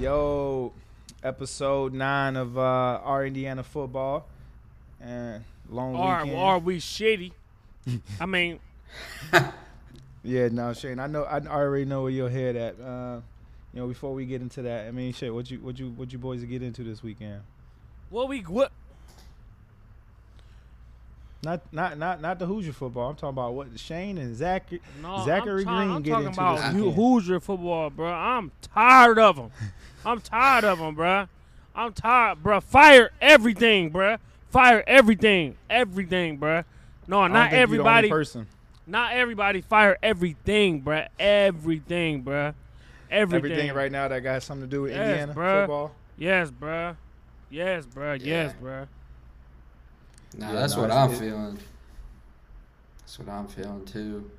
Yo, episode nine of uh, our Indiana football and long Are, weekend. are we shitty? I mean, Yeah, no, Shane. I know. I already know where your head at. Uh, you know, before we get into that, I mean, shit. What you, what you, what you boys get into this weekend? what we what? Not, not, not, not the Hoosier football. I'm talking about what Shane and Zach. No, Zachary I'm, Green I'm get talking into about this. Hoosier football, bro. I'm tired of them. I'm tired of them, bro. I'm tired, bro. Fire everything, bro. Fire everything, everything, bro. No, I don't think you the only everybody. person. Not everybody. Fire everything, bro. Everything, bro. Everything. Everything right now that got something to do with Yes, Indiana bruh. football. Yes, bro. Yes, bro. Yes, bro. Nah, Yeah, that's no, what I'm it- feeling. That's what I'm feeling too.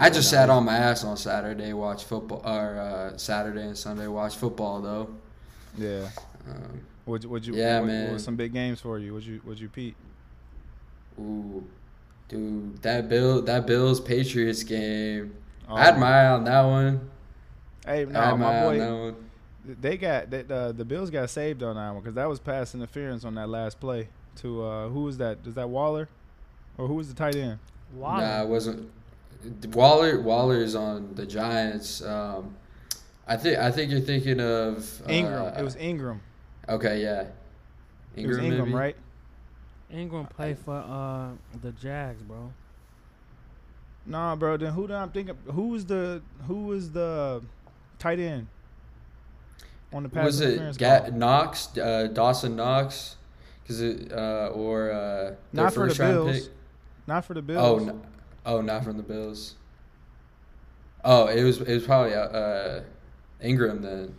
I just sat on my ass on Saturday, watch football, or uh, Saturday and Sunday watch football though. Yeah. Um, Would would you? Yeah, what, What man. was some big games for you? Would you? Would you Pete? ooh, dude, that Bill, that Bills Patriots game. Oh, I had my eye on that one. Hey, no, my my eye on boy. that one. They got that. Uh, the Bills got saved on that one because that was pass interference on that last play. To uh, who was that? Is that Waller, or who was the tight end? Waller. Nah, it wasn't. Waller, Waller is on the Giants. Um, I think, I think you're thinking of uh, Ingram. it was Ingram. Okay, yeah. it was Ingram, maybe? right? Ingram play for uh the Jags, bro. Nah, bro. Then who did I'm thinking? Who was the who was the tight end on the pass was it Ga- Knox, uh, Dawson Knox, because it uh, or uh, their Not for the first round Bills. pick? Not for the Oh, Bills. no, oh, not from the Bills. Oh, it was it was probably uh, uh, Ingram then.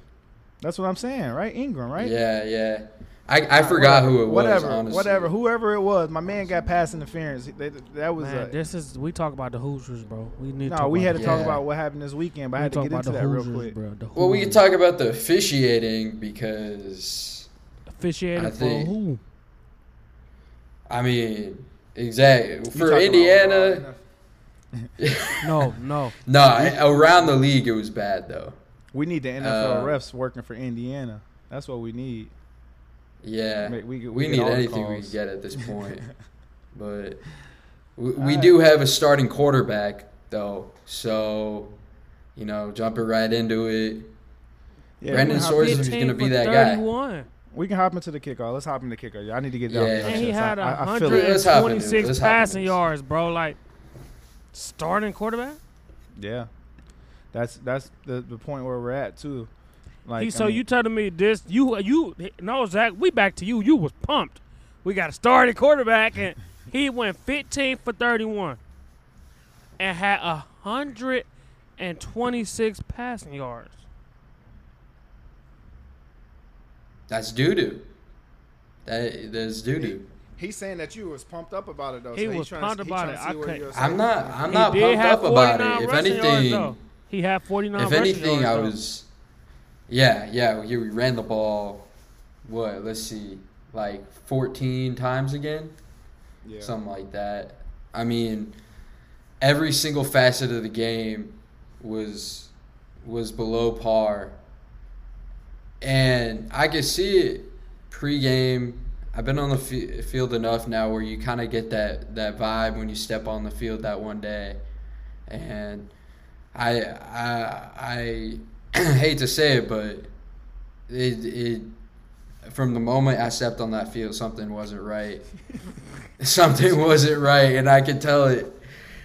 That's what I'm saying, right? Ingram, right? Yeah, yeah. I, I forgot whatever, who it was. Whatever, honestly. whatever, whoever it was, my man got pass interference. They, that was Man, a, this is we talk about the Hoosiers, bro. We need. no. talk We had to the- talk Yeah. about what happened this weekend, but I had to get about into the that real quick. bro. The Well, we can talk about the officiating because officiating I for who? I mean, exactly for Indiana. No, no. No, around the league it was bad though. we need the NFL Uh, refs working for Indiana. That's what we need. Yeah, Make- we, we, get need all the anything we can get at this point. but we, we Alright. do have a starting quarterback though, so you know, jumping right into it. Yeah, Brandon we, can hop, Sorsby is gonna be for that guy. 31. we can hop into the kickoff. Let's hop into the kickoff. I need to get down. yeah, And he shit. had I, I, I feel it. Let's hop into it. 126 Let's hop into passing yards, bro. Like starting quarterback. Yeah, that's that's the the point where we're at too. Like, he, I so mean, you telling me this? You you no Zach? We back to you. You was pumped. We got a starting quarterback, and he went 15 for 31, and had a hundred and 26 passing yards. That's doo doo. That that's doo doo. He's saying that you was pumped up about it though. He so was trying to- pumped he about it. I where couldn't- you're I'm not. I'm not did pumped up about it. If rushing yards, anything, he had 49. if anything, yards, I was. Yeah, yeah. We we ran the ball. What? Let's see, like 14 times again. Yeah. something like that. I mean, every single facet of the game was was below par, and I can see it pregame. I've been on the f- field enough now where you kind of get that that vibe when you step on the field that one day, and I I I hate to say it, but it it from the moment I stepped on that field, something wasn't right. something wasn't right, and I could tell it.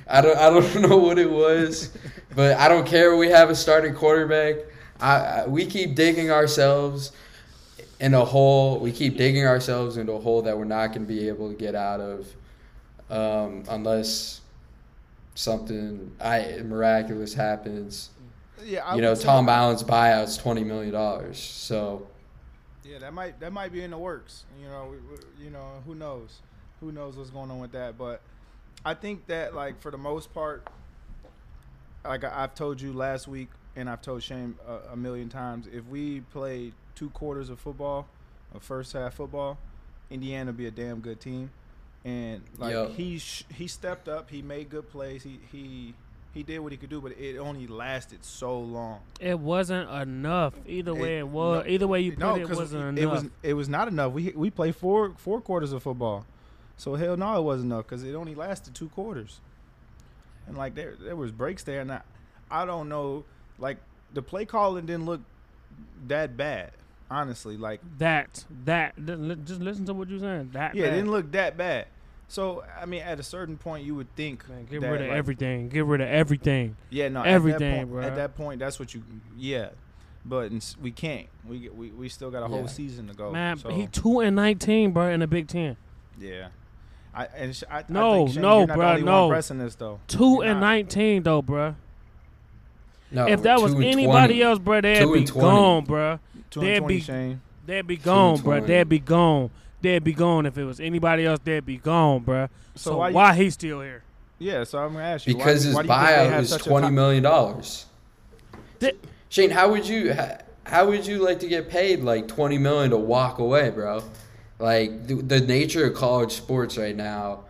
I don't I don't know what it was, but I don't care. We have a starting quarterback. I, we keep digging ourselves in a hole. We keep digging ourselves into a hole that we're not going to be able to get out of, um, unless something I miraculous happens. yeah, I you know, Tom Allen's buyout's twenty million dollars. So Yeah, that might that might be in the works. You know, we, we- you know, who knows? Who knows what's going on with that? But I think that like for the most part, like I've told you last week, and I've told Shane a, a million times, if we play two quarters of football, a first half football, Indiana would be a damn good team. And like Yep. he sh- he stepped up, he made good plays, he he He did what he could do, but it only lasted so long. It wasn't enough. Either It- way it was. no, either way you put no, it, it 'cause wasn't it enough. was it was not enough. We we played four four quarters of football, so hell no, it wasn't enough because it only lasted two quarters, and like there there was breaks there, and I, I don't know, like the play calling didn't look that bad, honestly. Like that that just listen to what you're saying. That yeah, it didn't look that bad. So I mean, at a certain point, you would think, Man, get that, rid of like, everything. Get rid of everything. Yeah, no, everything, At that, point, at that point, that's what you. Yeah, but we can't. We we we still got a whole season to go. Man, so, he two and nineteen, bro, in the Big Ten. yeah. I and sh- I, I No, think, Shane, no, you're not the bruh, only no. Pressing this though. Two You're and not. nineteen though, bro. No, if that was anybody 20. else, bro, they'd be 20. gone, bro. They'd be- Shane. They'd be gone, bro. They'd be gone. They'd be gone if it was anybody else. They'd be gone, bro. So, So, why? why, you, he still here? yeah. So I'm gonna ask you because why, his why do you think they buyout have is such a twenty top- million dollars. Di- Shane, how would you how, how would you like to get paid like twenty million to walk away, bro? Like the, the nature of college sports right now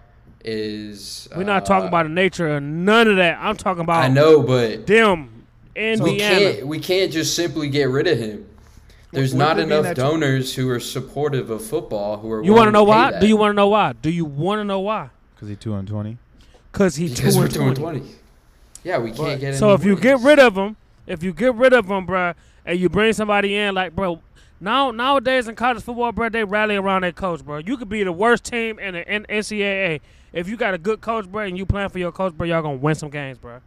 is We're not uh, talking about the nature of none of that. I'm talking about I know, but them, we Indiana. can't we can't just simply get rid of him. There's Would- not would it be in enough that- donors who are supportive of football who are. you want to know why? that. Do you want to know why? Do you want to know why? Because he two and twenty. Cause he Because two we're and 20. twenty. Yeah, we can't get. Him. So any if you get rid of him, if you get rid of him, bro, and you bring somebody in, like, bro, now nowadays in college football, bro, they rally around their coach, bro. You could be the worst team in the NCAA. If you got a good coach, bro, and you playing for your coach, bro, y'all gonna win some games, bro.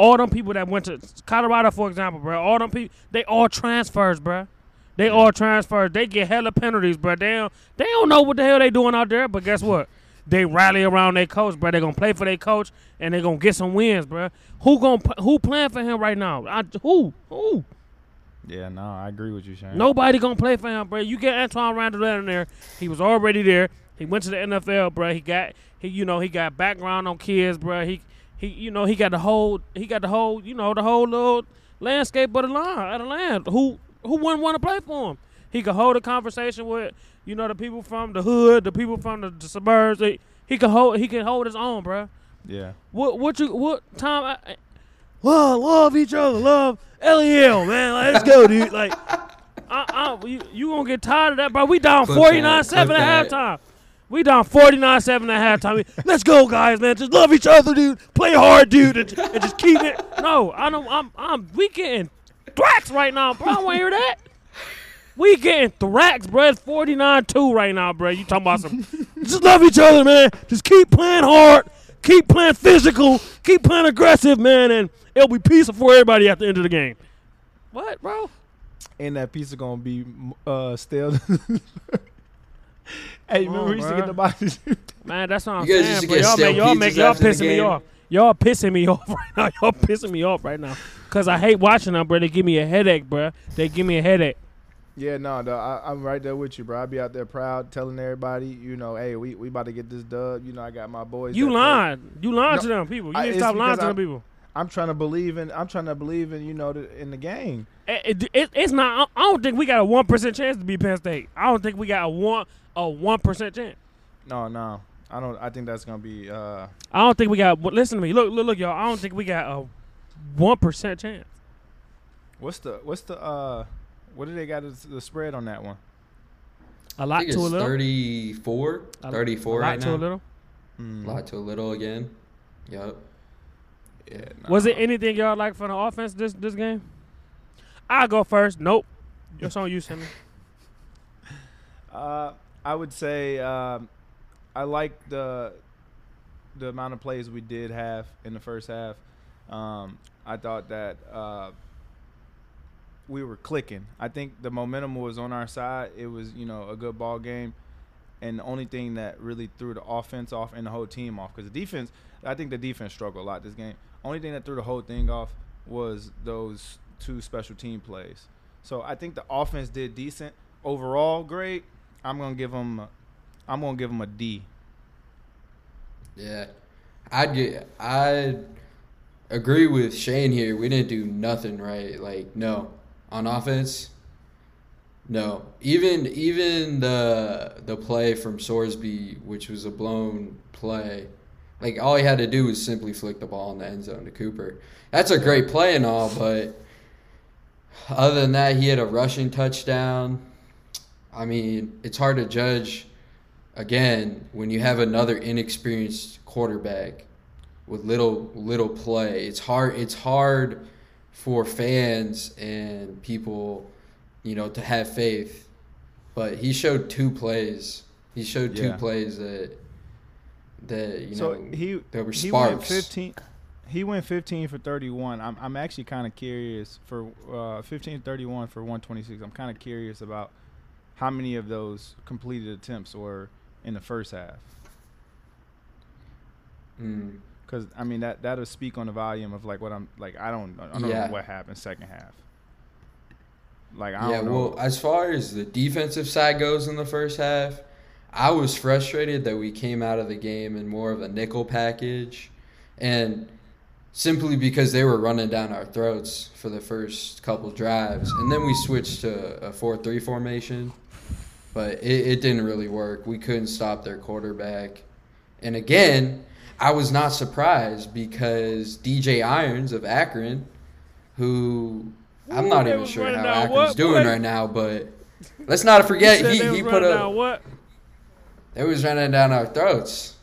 All them people that went to Colorado, for example, bro, all them people, they all transfers, bro. They all transfers. They get hella penalties, bro. They don't, they don't know what the hell they doing out there, but guess what? They rally around their coach, bro. They gonna play for their coach, and they gonna get some wins, bro. Who gonna who playing for him right now? I, who who? Yeah, no, I agree with you, Shane. Nobody gonna play for him, bro. You get Antwaan Randle in there. He was already there. He went to the NFL, bro. He got he you know he got background on kids, bro. He he you know he got the whole he got the whole you know the whole little landscape of the line of the land. Who who wouldn't want to play for him? He could hold a conversation with you know the people from the hood, the people from the, the suburbs. He, he can hold he can hold his own, bro. Yeah. What what you what time? I, love love each other, love Lel, man. Like, let's go, dude. Like, I, I, you you gonna get tired of that, bro? We down forty nine seven at halftime. We down forty nine seven at halftime. Let's go, guys, man. Just love each other, dude. Play hard, dude, and, and just keep it. No, I don't. I'm I'm we getting thracks right now, bro. I want to hear that. We getting thracks, bro. It's 49-2 right now, bro. You talking about some just love each other, man. Just keep playing hard, keep playing physical, keep playing aggressive, man, and it'll be peaceful for everybody at the end of the game. What, bro? And that piece is gonna be uh still. hey, Come remember on, we used to get the boxes. Man, that's what I'm You guys saying, used to bro. get Y'all, stale make, y'all, make, y'all pissing me off. Y'all pissing me off right now. Y'all pissing me off right now. Cause I hate watching them, bro. They give me a headache, bro. They give me a headache. Yeah, no, dog, I, I'm right there with you, bro. I be out there proud, telling everybody, you know, hey, we, we about to get this dub. You know, I got my boys. You that play. lying. You lying No, to them people. You I, stop lying to I'm, people. I'm trying to believe in. I'm trying to believe in. You know, the, in the game. It, it, it- it's not. I don't think we got a one percent chance to be Penn State. I don't think we got a one a one percent chance. No, no, I don't. I think that's gonna be. uh I don't think we got. Listen to me. Look, look, look, y'all. I don't think we got a one percent chance. What's the What's the uh What do they got as the spread on that one? A I lot think to a little. 34, 34 a lot right to now. a little. Mm. A lot to a little again. Yep. Yeah, Was it anything y'all like for the offense this this game? I go first. Nope. It's on you, Sammy. Uh, I would say um, I like the the amount of plays we did have in the first half. Um, I thought that uh, we were clicking. I think the momentum was on our side. It was you know a good ball game, and the only thing that really threw the offense off and the whole team off because the defense. I think the defense struggled a lot this game. Only thing that threw the whole thing off was those two special team plays. So I think the offense did decent overall. Great. I'm gonna give him. I'm gonna give them a D. Yeah. I'd get, I agree with Shane here. We didn't do nothing right. Like no, on offense. No, even even the the play from Sorsby, which was a blown play, Like all he had to do was simply flick the ball in the end zone to Cooper. That's a great play and all, but other than that, he had a rushing touchdown. I mean, it's hard to judge again when you have another inexperienced quarterback with little little play. It's hard it's hard for fans and people, you know, to have faith. But he showed two plays. He showed two Yeah. plays that that you so know he there were sparks. he went 15 he went 15 for 31 i'm, I'm actually kind of curious for uh 15 31 for 126 i'm kind of curious about how many of those completed attempts were in the first half? Mm. because i mean that that'll speak on the volume of like what i'm like i don't i don't Yeah. know what happened second half. Like i Yeah, don't know. Yeah, well, as far as the defensive side goes in the first half, I was frustrated that we came out of the game in more of a nickel package, and simply because they were running down our throats for the first couple drives, and then we switched to a four-three formation, but it, it didn't really work. We couldn't stop their quarterback, and again, I was not surprised because DJ Irons of Akron, who I'm Ooh, not they even sure how down Akron's what, doing boy? right now, but let's not forget said he, he put running a down what? they was running down our throats.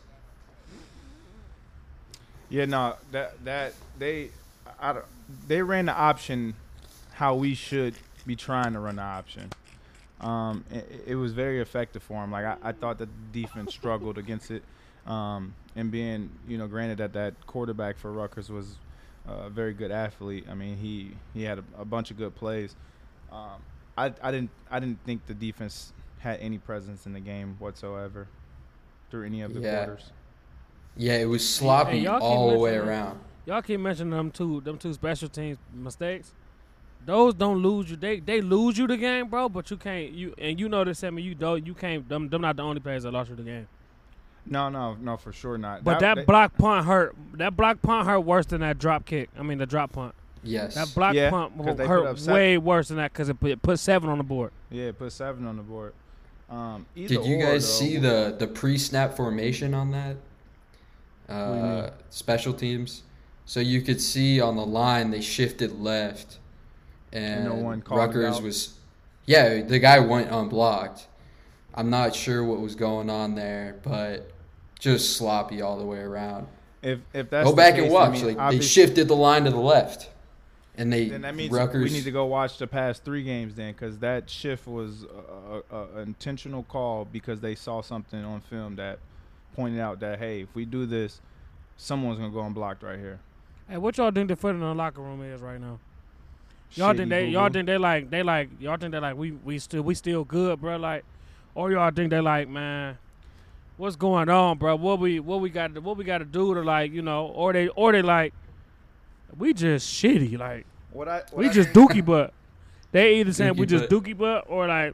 Yeah, no, that that they, I don't, they ran the option how we should be trying to run the option. Um, it, it was very effective for him. Like I, I thought that the defense struggled against it. Um, and being, you know, granted that that quarterback for Rutgers was a very good athlete. I mean, he he had a, a bunch of good plays. Um, I I didn't I didn't think the defense had any presence in the game whatsoever through any of the Yeah. quarters. Yeah, it was sloppy Hey, y'all the way around. Y'all keep mentioning them two, them two special teams mistakes. Those don't lose you. They they lose you the game, bro. But you can't you and you know this. I mean, you don't. You can't. Them, them not the only players that lost you the game. No, no, no, for sure not. But that, they- block punt hurt. That block punt hurt worse than that drop kick. I mean, the drop punt. Yes. That block Yeah, punt 'cause they put hurt way worse than that because it put, it put seven on the board. Yeah, it put seven on the board. Um, Did you or, guys though. see the the pre-snap formation on that? do you mean? Uh, special teams. So you could see on the line they shifted left, and no one called Rutgers was, yeah, the guy went unblocked. I'm not sure what was going on there, but just sloppy all the way around. If if that's Go the back case, and watch. I mean, like they shifted the line to the left, and they Then that means Rutgers. we need to go watch the past three games then, because that shift was a, a, a intentional call because they saw something on film that pointed out that hey, if we do this, someone's gonna go unblocked right here. Hey, what y'all think the foot in the locker room is right now? Y'all think they y'all think they like they like y'all think they like we we still we still good, bro? Like, or y'all think they like man, what's going on, bro? What we what we got to, what we got to do to like you know, or they or they like we just shitty, like what I what we I just think- dookie butt. They either saying we just butt. dookie butt or like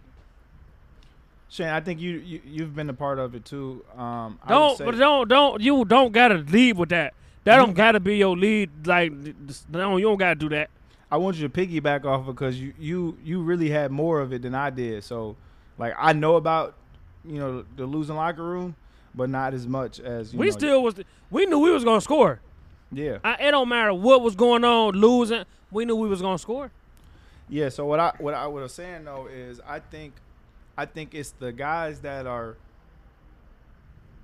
Shane, I think you, you you've been a part of it too. Um, don't say- but don't don't you don't gotta lead with that. That don't gotta be your lead. Like, no, you don't gotta do that. I want you to piggyback off because you you you really had more of it than I did. So, like I know about you know the losing locker room, but not as much as you we know, still was. We knew we was gonna score. yeah I, it don't matter what was going on, losing. We knew we was gonna score. yeah. So what I what I was saying though is I think I think it's the guys that are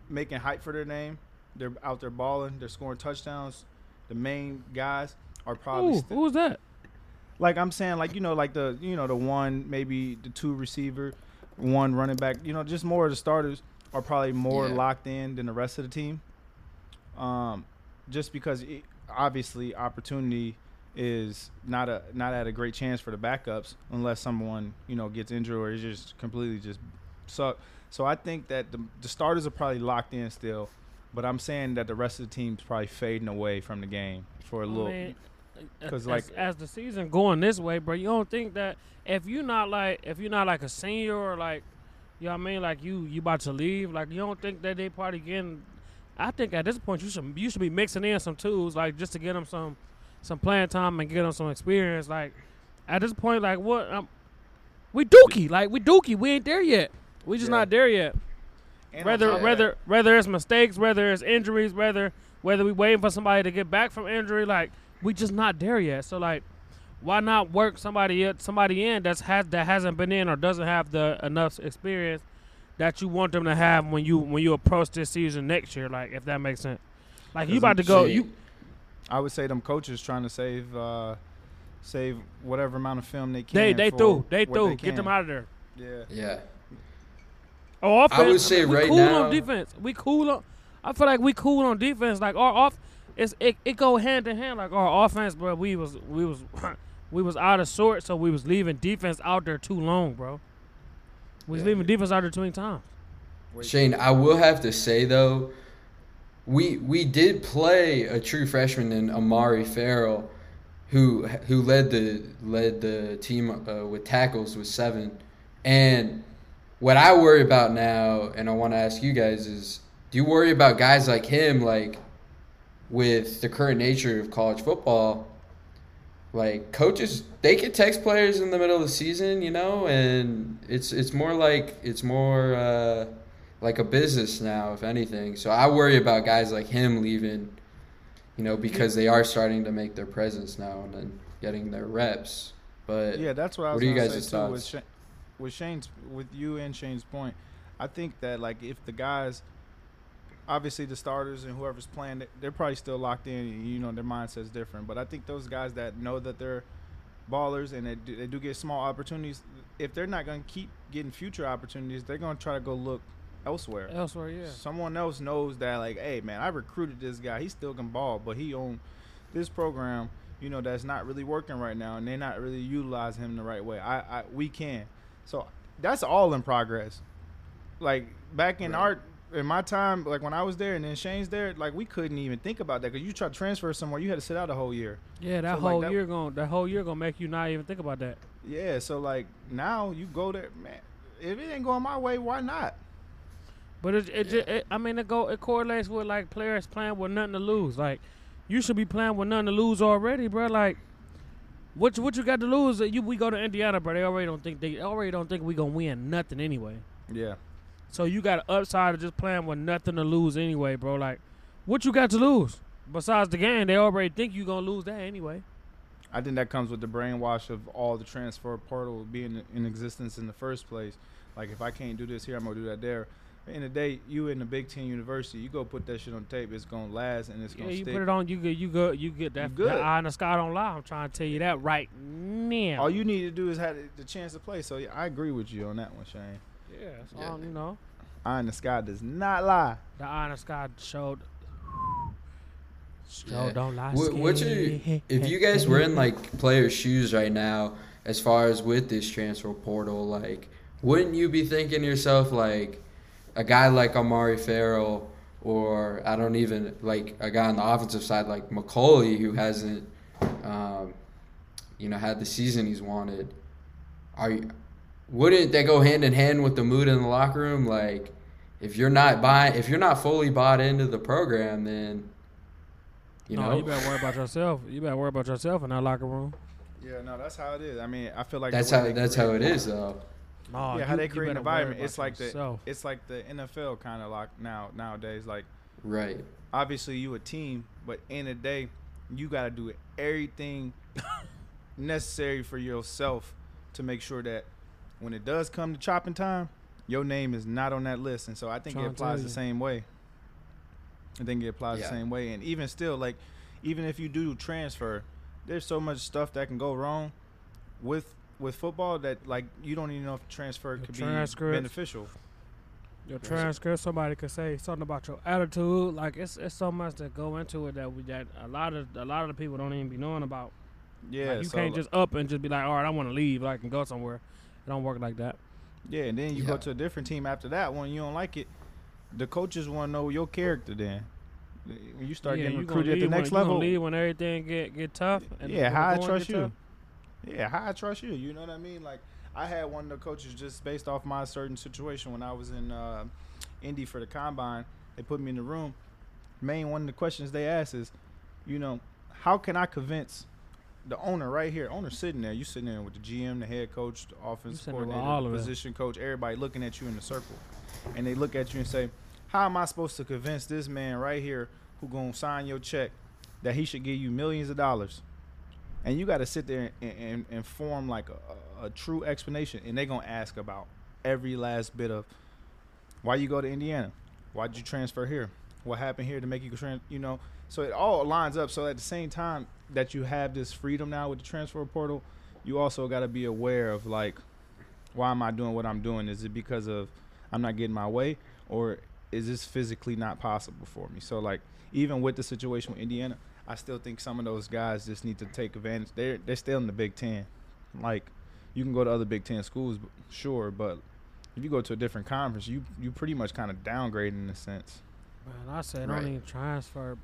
making hype for their name. They're out there balling. They're scoring touchdowns. The main guys are probably Ooh, st- who was that? Like I'm saying, like you know, like the you know the one maybe the two receiver, one running back. You know, just more of the starters are probably more Yeah. locked in than the rest of the team. Um, just because it, obviously opportunity is not a not at a great chance for the backups unless someone you know gets injured or is just completely just suck. So I think that the, the starters are probably locked in still, but I'm saying that the rest of the team's probably fading away from the game for a little. mean, 'cause, as, like- as the season going this way, bro, you don't think that if you're not like if you're not like a senior or like you know what I mean, like you you about to leave, like you don't think that they probably getting. I think at this point you should you should be mixing in some tools like just to get them some some playing time and get them some experience. Like at this point, like what um, we dookie, like we dookie, we ain't there yet. We just Yeah. not there yet. And whether whether whether it's mistakes, whether it's injuries, whether whether we waiting for somebody to get back from injury, like we just not there yet. So like, why not work somebody in- somebody in that's has that hasn't been in or doesn't have the enough experience that you want them to have when you when you approach this season next year? Like if that makes sense. Like you about to go, See, you I would say them coaches trying to save uh, save whatever amount of film they can. they they for through they what through they get them out of there. Yeah. Yeah. Oh, offense. I would say we right cool now- on defense. We cool on. I feel like we cool on defense. Like our off, it's it, it go hand in hand. Like our offense, bro. We was we was we was out of sorts, so we was leaving defense out there too long, bro. We was Yeah. leaving defense out there too many times. Shane, I will have to say though, we we did play a true freshman in Amare Ferrell, who who led the led the team uh, with tackles with seven, and what I worry about now, and I want to ask you guys is, do you worry about guys like him, like with the current nature of college football? Like coaches, they can text players in the middle of the season, you know, and it's it's more like it's more. Uh, like a business now, if anything. So I worry about guys like him leaving, you know, because they are starting to make their presence now and then getting their reps. But Yeah, that's what I was What are you guys' say too. With, thoughts? With Shane's, with you and Shane's point, I think that like if the guys, obviously the starters and whoever's playing, they- they're probably still locked in. You know, their mindset's different. But I think those guys that know that they're ballers and they do, they do get small opportunities, if they're not gonna keep getting future opportunities, they're gonna try to go look elsewhere. Elsewhere, yeah. Someone else knows that, like, hey, man, I recruited this guy. He still can ball, but he on this program, you know, that's not really working right now, and they're not really utilizing him the right way. I, I we can. So that's all in progress. Like back in Right. our in my time, like when I was there and then Shane's there, like we couldn't even think about that because you try to transfer somewhere, you had to sit out a whole year. Yeah, that So, like, whole that- year going that whole year gonna make you not even think about that. Yeah, so like now you go there, man. If it ain't going my way, why not? But it, it, Yeah. it, I mean, it go it correlates with like players playing with nothing to lose. Like, you should be playing with nothing to lose already, bro. Like, what you- what you got to lose? Uh, you we go to Indiana, bro. They already don't think they already don't think we gonna win nothing anyway. Yeah. So you got an upside of just playing with nothing to lose anyway, bro. Like, what you got to lose besides the game? They already think you gonna lose that anyway. I think that comes with the brainwash of all the transfer portal being in existence in the first place. Like if I can't do this here, I'm gonna do that there. At the the day, you in the Big Ten university, you go put that shit on tape, it's gonna last and it's Yeah, gonna you stick. put it on. You get you go you get that, You good. that eye in the sky don't lie. I'm trying to tell you that right now. all you need to do is have the chance to play. So yeah, I agree with you on that one, Shane. Yeah, so, Yeah. you know. Eye in the sky does not lie. The honest God showed. Show Yeah. don't lie. Wh- what's your, if you guys were in like players' shoes right now, as far as with this transfer portal, like, wouldn't you be thinking to yourself like, a guy like Amare Ferrell, or I don't even like a guy on the offensive side like McCulley who hasn't, um, you know, had the season he's wanted. Are you, wouldn't that go hand in hand with the mood in the locker room? Like, if you're not buying, if you're not fully bought into the program, then you no, know you better worry about yourself. You better worry about yourself in that locker room. Yeah, no, that's how it is. I mean, I feel like That's how that's how it is though. No, yeah, how they create an environment. It's like the it's like the NFL kind of like now nowadays. Like Right. obviously you a team, but in the day, you got to do everything necessary for yourself to make sure that when it does come to chopping time, your name is not on that list. And so I think it Trying to applies the same way. I think it applies Yeah. the same way. And even still, like even if you do transfer, there's so much stuff that can go wrong with with football that like you don't even know if transfer The could transcripts. be beneficial. Your transcript, somebody could say something about your attitude. Like it's it's so much that go into it that we that a lot of a lot of the people don't even be knowing about. Yeah, like you so, can't just up and just be like, all right, I want to leave. I can go somewhere. It don't work like that. Yeah, and then you go to a different team after that one. You don't like it. The coaches want to know your character. Then when you start yeah, getting you recruited at the leave when- next you level, leave when everything get get tough. and yeah, how I trust you. tough. Yeah, how I trust you. You know what I mean? Like I had one of the coaches just based off my certain situation when I was in uh, Indy for the combine. They put me in the room. Main one of the questions they asked is, you know, how can I convince the owner right here, owner sitting there. You sitting there with the GM, the head coach, the offensive sitting there with coordinator, the position coach, everybody looking at you in the circle, and they look at you and say, "How am I supposed to convince this man right here who gonna sign your check that he should give you millions of dollars?" And you got to sit there and, and, and form like a, a, a true explanation, and they gonna ask about every last bit of why you go to Indiana, why'd you transfer here, what happened here to make you trans, you know. So it all lines up. So at the same time that you have this freedom now with the transfer portal, you also got to be aware of like, why am I doing what I'm doing? Is it because of I'm not getting my way, or is this physically not possible for me? So like, even with the situation with Indiana, I still think some of those guys just need to take advantage. They're they're still in the Big Ten. Like, you can go to other Big Ten schools, sure, but if you go to a different conference, you you pretty much kind of downgrading in a sense. Man, I said Right. don't even transfer,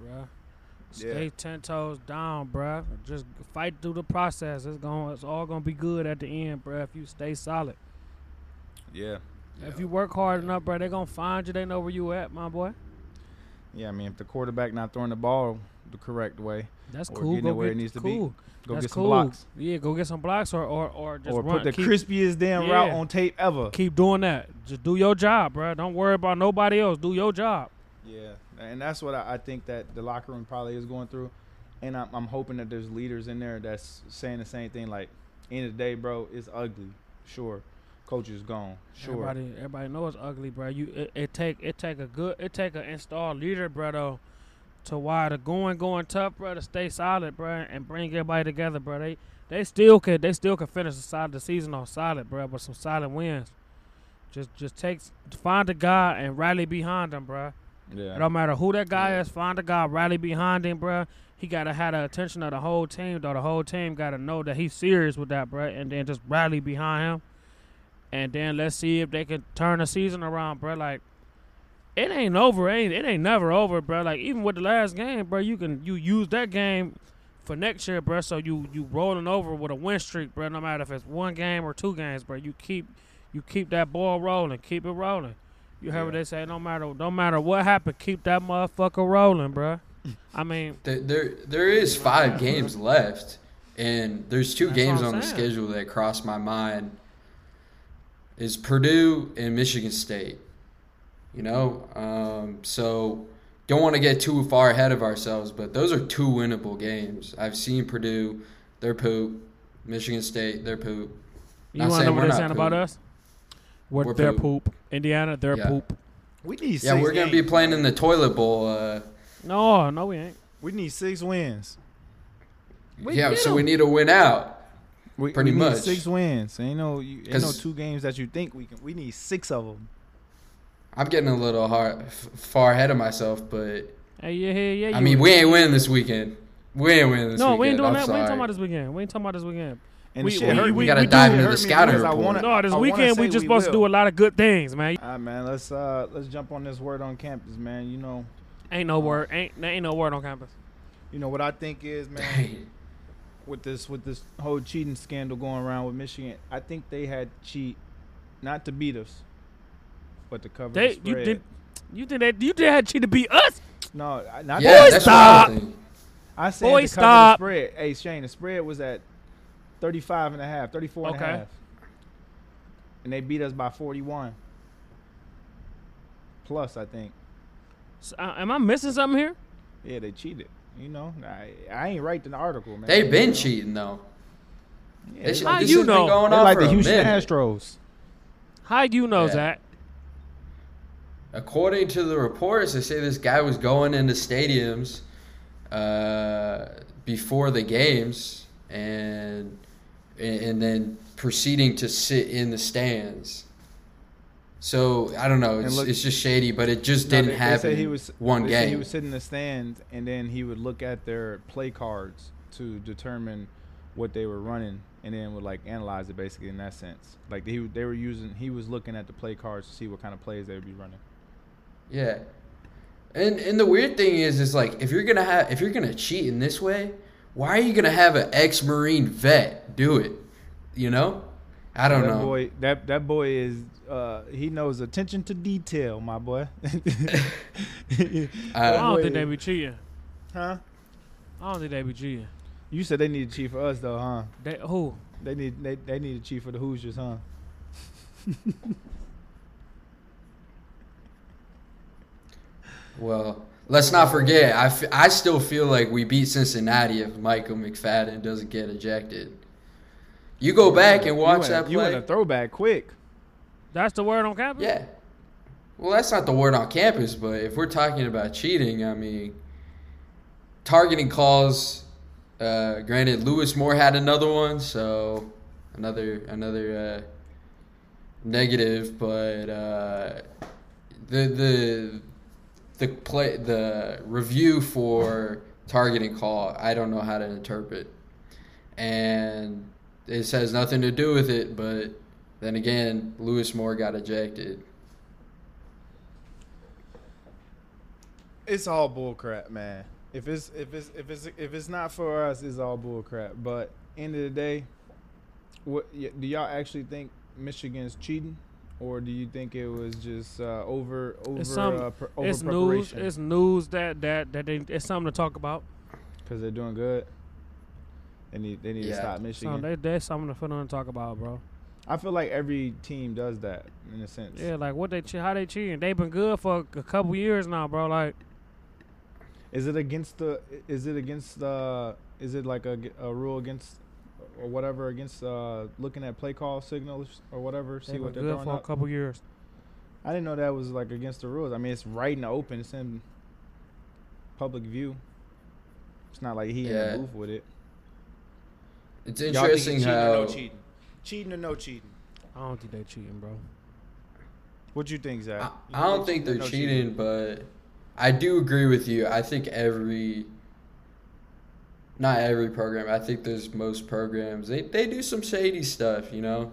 bruh. Yeah. Stay ten toes down, bruh. Just fight through the process. It's going. It's all gonna be good at the end, bruh. If you stay solid. Yeah, If you work hard enough, bruh, they gonna find you. They know where you at, my boy. yeah. I mean, if the quarterback not throwing the ball the correct way, That's Or cool. getting Go it where get it needs to be. go That's get some cool. blocks Yeah, go get some blocks or or or just or run. put the keep, crispiest damn Yeah. route on tape ever. keep doing that. Just do your job, bruh. Don't worry about nobody else. Do your job. Yeah, and that's what I, I think that the locker room probably is going through, and I'm, I'm hoping that there's leaders in there that's saying the same thing. Like, end of the day, bro, it's ugly. Sure, coach is gone. Sure, Everybody, everybody knows it's ugly, bro. You, it, it take, it take a good, it take an installed leader, bro, though, to why the going, going tough, bro, to stay solid, bro, and bring everybody together, bro. They, they still could, they still could finish the side the season on solid, bro, but some solid wins. Just, just take, find a guy and rally behind him, bro. It yeah, don't matter who that guy Yeah. is, find a guy, rally behind him, bruh. He gotta have the attention of the whole team, though. The whole team gotta know that he's serious with that, bruh, and then just rally behind him. And then let's see if they can turn the season around, bruh. Like it ain't over, ain't it ain't never over, bruh. Like even with the last game, bruh, you can you use that game for next year, bruh. So you you rolling over with a win streak, bruh. No matter if it's one game or two games, bruh. You keep you keep that ball rolling, keep it rolling. You heard what they say? No matter no matter what happened, keep that motherfucker rolling, bruh. I mean, There, there, there is five games left, and there's two That's games on the schedule that cross my mind. Is Purdue and Michigan State, you know? Um, so don't want to get too far ahead of ourselves, but those are two winnable games. I've seen Purdue, they're poop. Michigan State, they're poop. you want to know what they're saying about us? We're, We're their poop. poop. Indiana, their Yeah. poop. we need. Yeah, six we're gonna be playing in the toilet bowl. Uh, No, no, we ain't. We need six wins. We yeah, so so 'em. we need to win out. We, Pretty we need much. six wins. Ain't no, you, ain't no 'Cause- two games that you think we can. We need six of them. I'm getting a little hard, f- far ahead of myself, but Hey, yeah, yeah, yeah. I mean, we ain't winning this weekend. We ain't winning this no, weekend. No, we ain't doing I'm that. We ain't talking about this weekend. We ain't talking about this weekend. And We- the shit we- hurt we- we gotta do- dive into the me scouting because I report. wanna- No, this I weekend we say just we supposed to do a lot of good things, man. All right, man. Let's uh let's jump on this word on campus, man. You know, Ain't no word. Ain't there ain't no word on campus. you know what I think is, man. Dang. with this with this whole cheating scandal going around with Michigan, I think they had cheat not to beat us, but to cover They the you did you think that you did had cheat to beat us? no, not Yeah, that. that's stop. I. I said Boy, to stop. cover the spread. Hey, Shane, the spread was at 35 and a half, 34 and a half. And they beat us by 41. Plus, I think. S- uh, am I missing something here? Yeah, they cheated. You know, I, I ain't writing the article, man. They've been You know? cheating though. Yeah, They they should, How this you know? going they're like the Houston minute. Astros. How do you know Yeah. that? According to the reports, they say this guy was going into stadiums uh, before the games and and then proceeding to sit in the stands. So I don't know. It's, look- it's just shady, but it just didn't they- they happen. say he was one game. He was sitting in the stands, and then he would look at their play cards to determine what they were running, and then would like analyze it basically in that sense. Like he they were using, he was looking at the play cards to see what kind of plays they would be running. Yeah. And and the weird thing is is like if you're gonna have if you're gonna cheat in this way, why are you gonna have an ex marine vet do it? You know? I don't that know. boy. That that boy is. Uh, he knows attention to detail, my boy. I Uh, don't think they be cheating. huh? I don't think they be cheating. You said they need a chief for us though, huh? They, who? They need they, they need a chief for the Hoosiers, huh? Well, let's not forget. I, f- I still feel like we beat Cincinnati if Micah McFadden doesn't get ejected. You go back and watch you that went, You went play. a throwback quick. That's the word on campus. Yeah. Well, that's not the word on campus, but if we're talking about cheating, I mean, targeting calls. Uh, granted, Louis Moore had another one, so another another uh, negative. But uh, the the the play the review for targeting call, I don't know how to interpret, and it has nothing to do with it. But then again, Louis Moore got ejected. It's all bullcrap, man. If it's if it's if it's if it's not for us, it's all bullcrap. But end of the day, what do y'all actually think Michigan's cheating, or do you think it was just uh, over over It's some- uh, pre- over It's news. preparation It's news that that that they, it's something to talk about. because they're doing good? They need they need to Yeah. stop So Michigan. they, there's something to put on and talk about, bro. I feel like every team does that in a sense. Yeah, like what they che- how they cheating? They've been good for a couple years now, bro. Like Is it against the? Is it against the? Is it like a, a rule against or whatever against uh, looking at play call signals or whatever? See they've what they're good throwing for a couple years. I didn't know that was like against the rules. I mean, it's right in the open. It's in public view. It's not like he in Yeah. the booth with it. It's Y'all interesting cheating or no cheating, cheating or no cheating. I don't think they're cheating, bro. What do you think, Zach? I, You I don't think or they're no cheating, but I do agree with you. I think every, not every program. I think there's most programs. They they do some shady stuff, you know.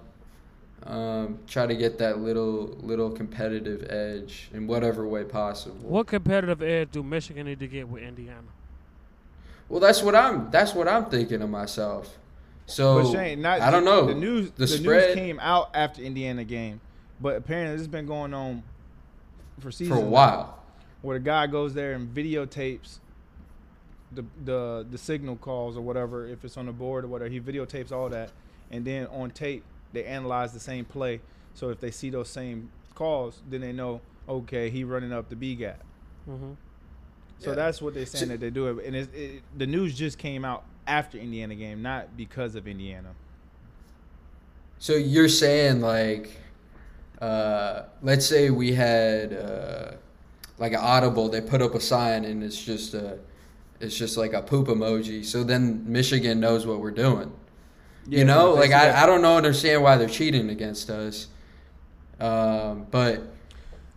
Um, try to get that little little competitive edge in whatever way possible. What competitive edge do Michigan need to get with Indiana? Well, that's what I'm. That's what I'm thinking of myself. So But Shane, not I don't know. The news, The the, spread- news came out after Indiana game, but apparently this has been going on for seasons. for a now. while. where the guy goes there and videotapes the the the signal calls or whatever if it's on the board or whatever he videotapes all that and then on tape they analyze the same play so if they see those same calls then they know okay he running up the b gap Mm-hmm. so Yeah. that's what they're saying So- that they do it and it's, it, the news just came out after indiana game not because of indiana So you're saying like, uh, let's say we had uh, like an audible. They put up a sign and it's just a, it's just like a poop emoji. So then Michigan knows what we're doing. you know, like they see that- I, I don't know understand why they're cheating against us. Um, but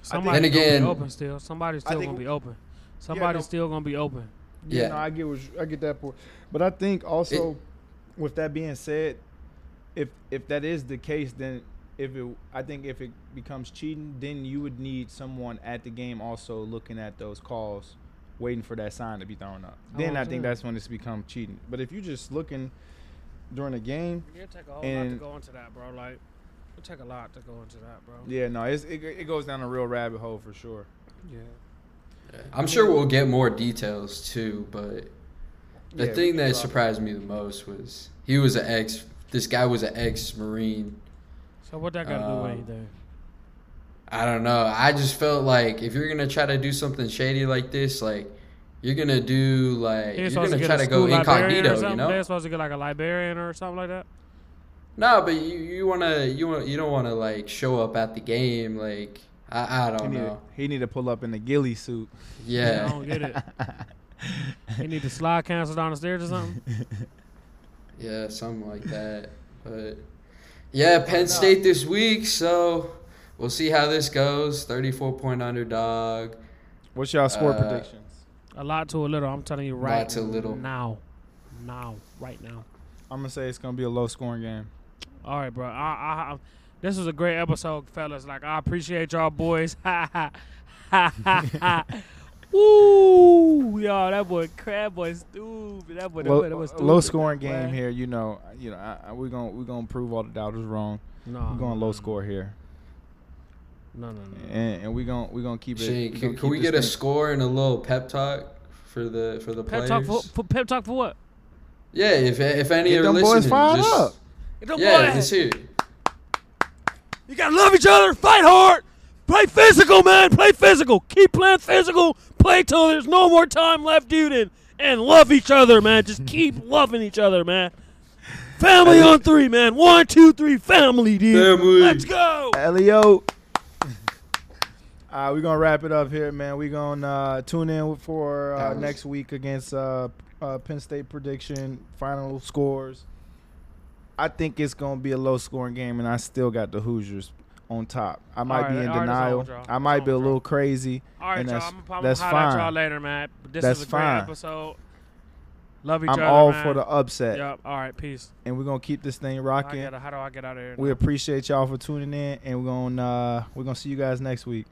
Somebody Then gonna again- be open still. Somebody's still think- gonna be open. Somebody's no- still gonna be open. Yeah, Yeah. no, I get what I get that point. But I think also, with that being said, if if that is the case, then if it, I think if it becomes cheating, then you would need someone at the game also looking at those calls, waiting for that sign to be thrown up. Oh, Then I I'm think that's when it's become cheating. But if you're just looking during the game, It take a whole And- lot to go into that, bro. Like, it take a lot to go into that, bro. yeah, no, it's, it it goes down a real rabbit hole for sure. Yeah. I'm sure we'll get more details too. But the Yeah, thing that surprised me the most was he was an ex. This guy was an ex Marine. So what that got to do with Um, anything? I don't know. I just felt like if you're gonna try to do something shady like this, like you're gonna do like you're was supposed gonna to try to go school librarian or incognito, you know? They're supposed to get like a librarian or something like that. No, but you you wanna you want you don't wanna like show up at the game like I I don't need, to, know. he need to pull up in the ghillie suit. Yeah, I don't get it. He need to slide cancel down the stairs or something. yeah, something like that. But yeah, Penn. State this week, so we'll see how this goes. Thirty four point underdog. What's y'all score Uh, predictions? A lot to a little. I'm telling you right Lot to little. now, now, right now. I'm gonna say it's gonna be a low scoring game. All right, bro. I, I, I, this was a great episode, fellas. Like I appreciate y'all boys. Ha ha ha ha ha. Woo, y'all. That boy, crab boy, stupid. That boy, that low, boy, that was low stupid, scoring game here. You know, you know, I, I, we're gonna we're gonna prove all the doubters wrong. No, We're going no, low score here, No, no, no. and, and we're gonna we're gonna keep it. Shane, we can, gonna can we keep get a score and a little pep talk for the for the Pep players? talk for, for pep talk for what? Yeah, if if any Get are them boys listening, fired just up. Get them yeah, boys- let's hear it. You gotta love each other, fight hard, play physical, man. Play physical. Keep playing physical. Play till there's no more time left, dude, and and love each other, man. Just keep loving each other, man. Family on three, man. One, two, three, family, dude. Family. Let's go. Elio. Uh, we're gonna wrap it up here, man. We're gonna uh, tune in for uh, was- next week against uh, uh, Penn State prediction final scores. I think it's gonna be a low scoring game, and I still got the Hoosiers on top. I might All be in all right, it's denial. over, I might be a little crazy. All right, and y'all. that's- I'm, I'm that's gonna holler at fine. y'all later, man. This That's is a great episode. Love each I'm other. all man. for the upset, Yep. All right. Peace. and we're gonna keep this thing I rocking. gotta, how do I get out of here? We appreciate y'all for tuning in, and we're gonna uh, we're gonna see you guys next week.